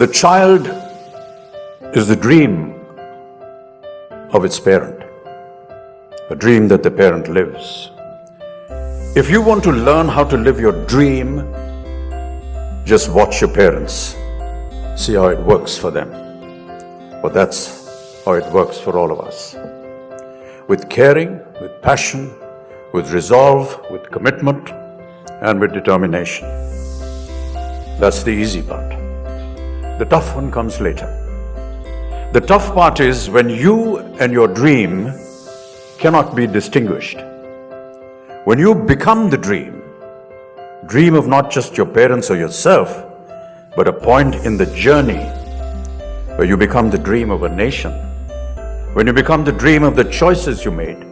The child is the dream of its parent, a dream that the parent lives. If you want to learn how to live your dream, just watch your parents, see how it works for them. But that's how it works for all of us. With caring, with passion, with resolve, with commitment, and with determination. That's the easy part. The tough one comes later. The tough part is when you and your dream cannot be distinguished. When you become the dream, dream of not just your parents or yourself, but a point in the journey where you become the dream of a nation, when you become the dream of the choices you made,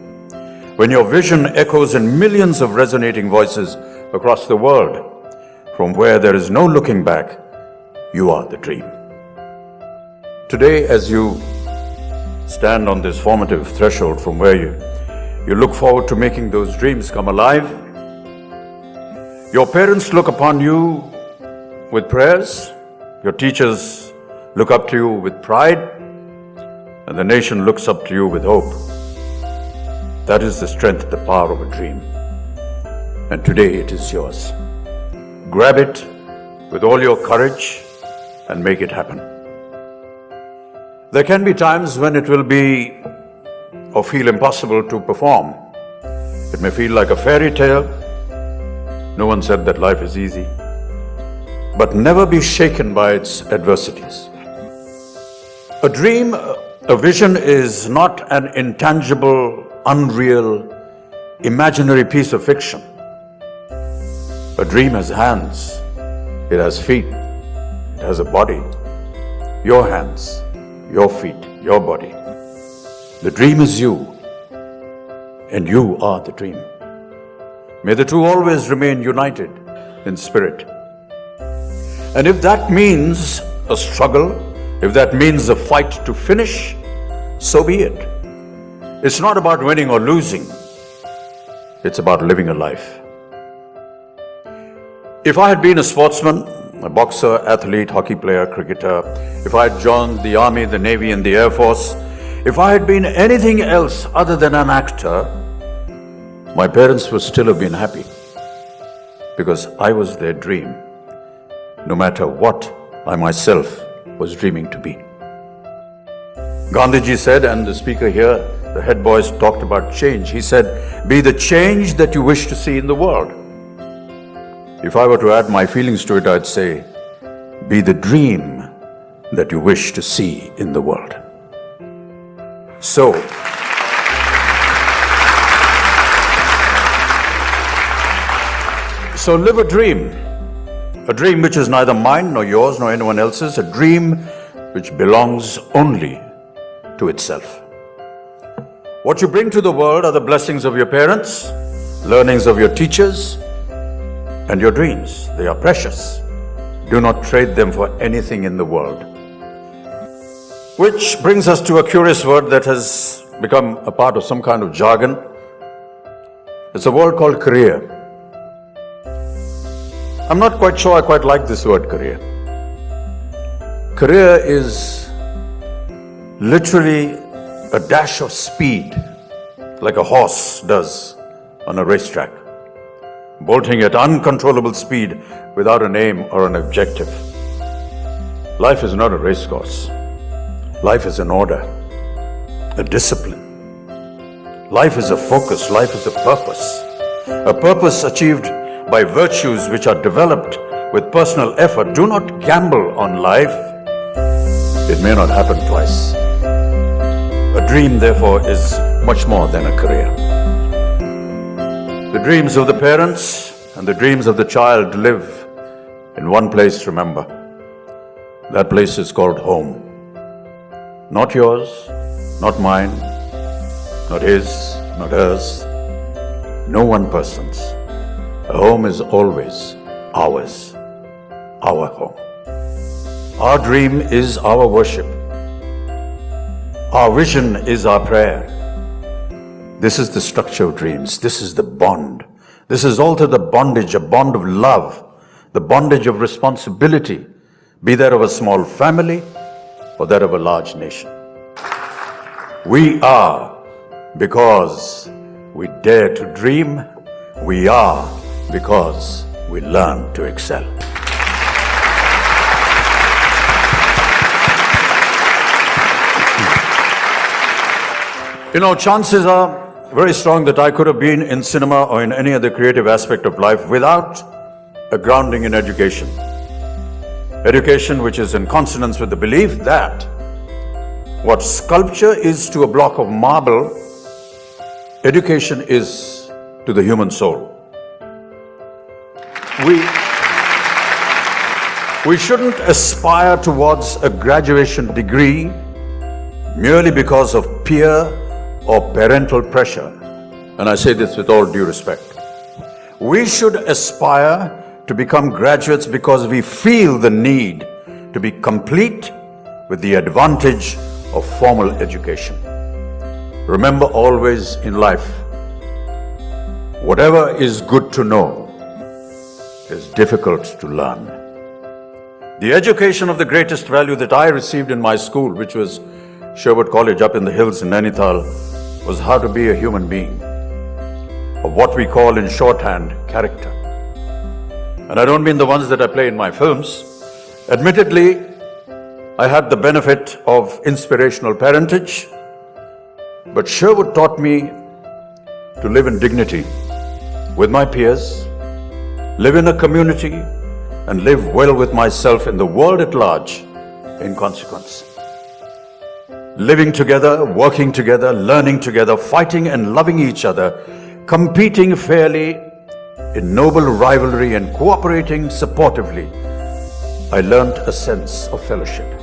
when your vision echoes in millions of resonating voices across the world, from where there is no looking back, you are the dream. Today, as you stand on this formative threshold from where you, you look forward to making those dreams come alive, your parents look upon you with prayers, your teachers look up to you with pride, and the nation looks up to you with hope. That is the strength, the power of a dream. And today it is yours. Grab it with all your courage and make it happen. There can be times when it will be or feel impossible to perform. It may feel like a fairy tale. No one said that life is easy. But never be shaken by its adversities. A dream, a vision is not an intangible, unreal, imaginary piece of fiction. A dream has hands, it has feet, it has a body. Your hands, your feet, your body. The dream is you, and you are the dream. May the two always remain united in spirit. And if that means a struggle, if that means a fight to finish, so be it. It's not about winning or losing, it's about living a life. If I had been a sportsman, a boxer, athlete, hockey player, cricketer, if I had joined the army, the navy, and the air force, if I had been anything else other than an actor, my parents would still have been happy because I was their dream, no matter what I myself was dreaming to be. Gandhiji said, and the speaker here, the head boys talked about change. He said, Be the change that you wish to see in the world. If I were to add my feelings to it, I'd say, Be the dream that you wish to see in the world. So, so live a dream. A dream which is neither mine nor yours nor anyone else's, a dream which belongs only to itself. What you bring to the world are the blessings of your parents, learnings of your teachers, and your dreams. They are precious. Do not trade them for anything in the world. Which brings us to a curious word that has become a part of some kind of jargon. It's a word called career. I'm not quite sure I quite like this word career. Career is literally a dash of speed, like a horse does on a racetrack, bolting at uncontrollable speed without an aim or an objective. Life is not a race course. Life is an order, a discipline. Life is a focus, life is a purpose. A purpose achieved by virtues which are developed with personal effort. Do not gamble on life. It may not happen twice. A dream, therefore, is much more than a career. The dreams of the parents and the dreams of the child live in one place, remember. That place is called home. Not yours, not mine, not his, not hers, no one person's. A home is always ours, our home. Our dream is our worship. Our vision is our prayer. This is the structure of dreams. This is the bond. This is also the bondage, a bond of love, the bondage of responsibility be that of a small family or that of a large nation. We are because we dare to dream. We are because we learn to excel. You know, chances are very strong that I could have been in cinema or in any other creative aspect of life without a grounding in education. Education which is in consonance with the belief that what sculpture is to a block of marble, education is to the human soul. We, we shouldn't aspire towards a graduation degree merely because of peer or parental pressure. And I say this with all due respect. We should aspire to become graduates because we feel the need to be complete with the advantage of formal education. Remember always in life, whatever is good to know is difficult to learn. The education of the greatest value that I received in my school, which was Sherwood College up in the hills in Nainital, was how to be a human being, or what we call in shorthand character. And I don't mean the ones that I play in my films. Admittedly, I had the benefit of inspirational parentage, but Sherwood taught me to live in dignity with my peers, live in a community, and live well with myself in the world at large in consequence. Living together, working together, learning together, fighting and loving each other, competing fairly in noble rivalry and cooperating supportively, I learnt a sense of fellowship.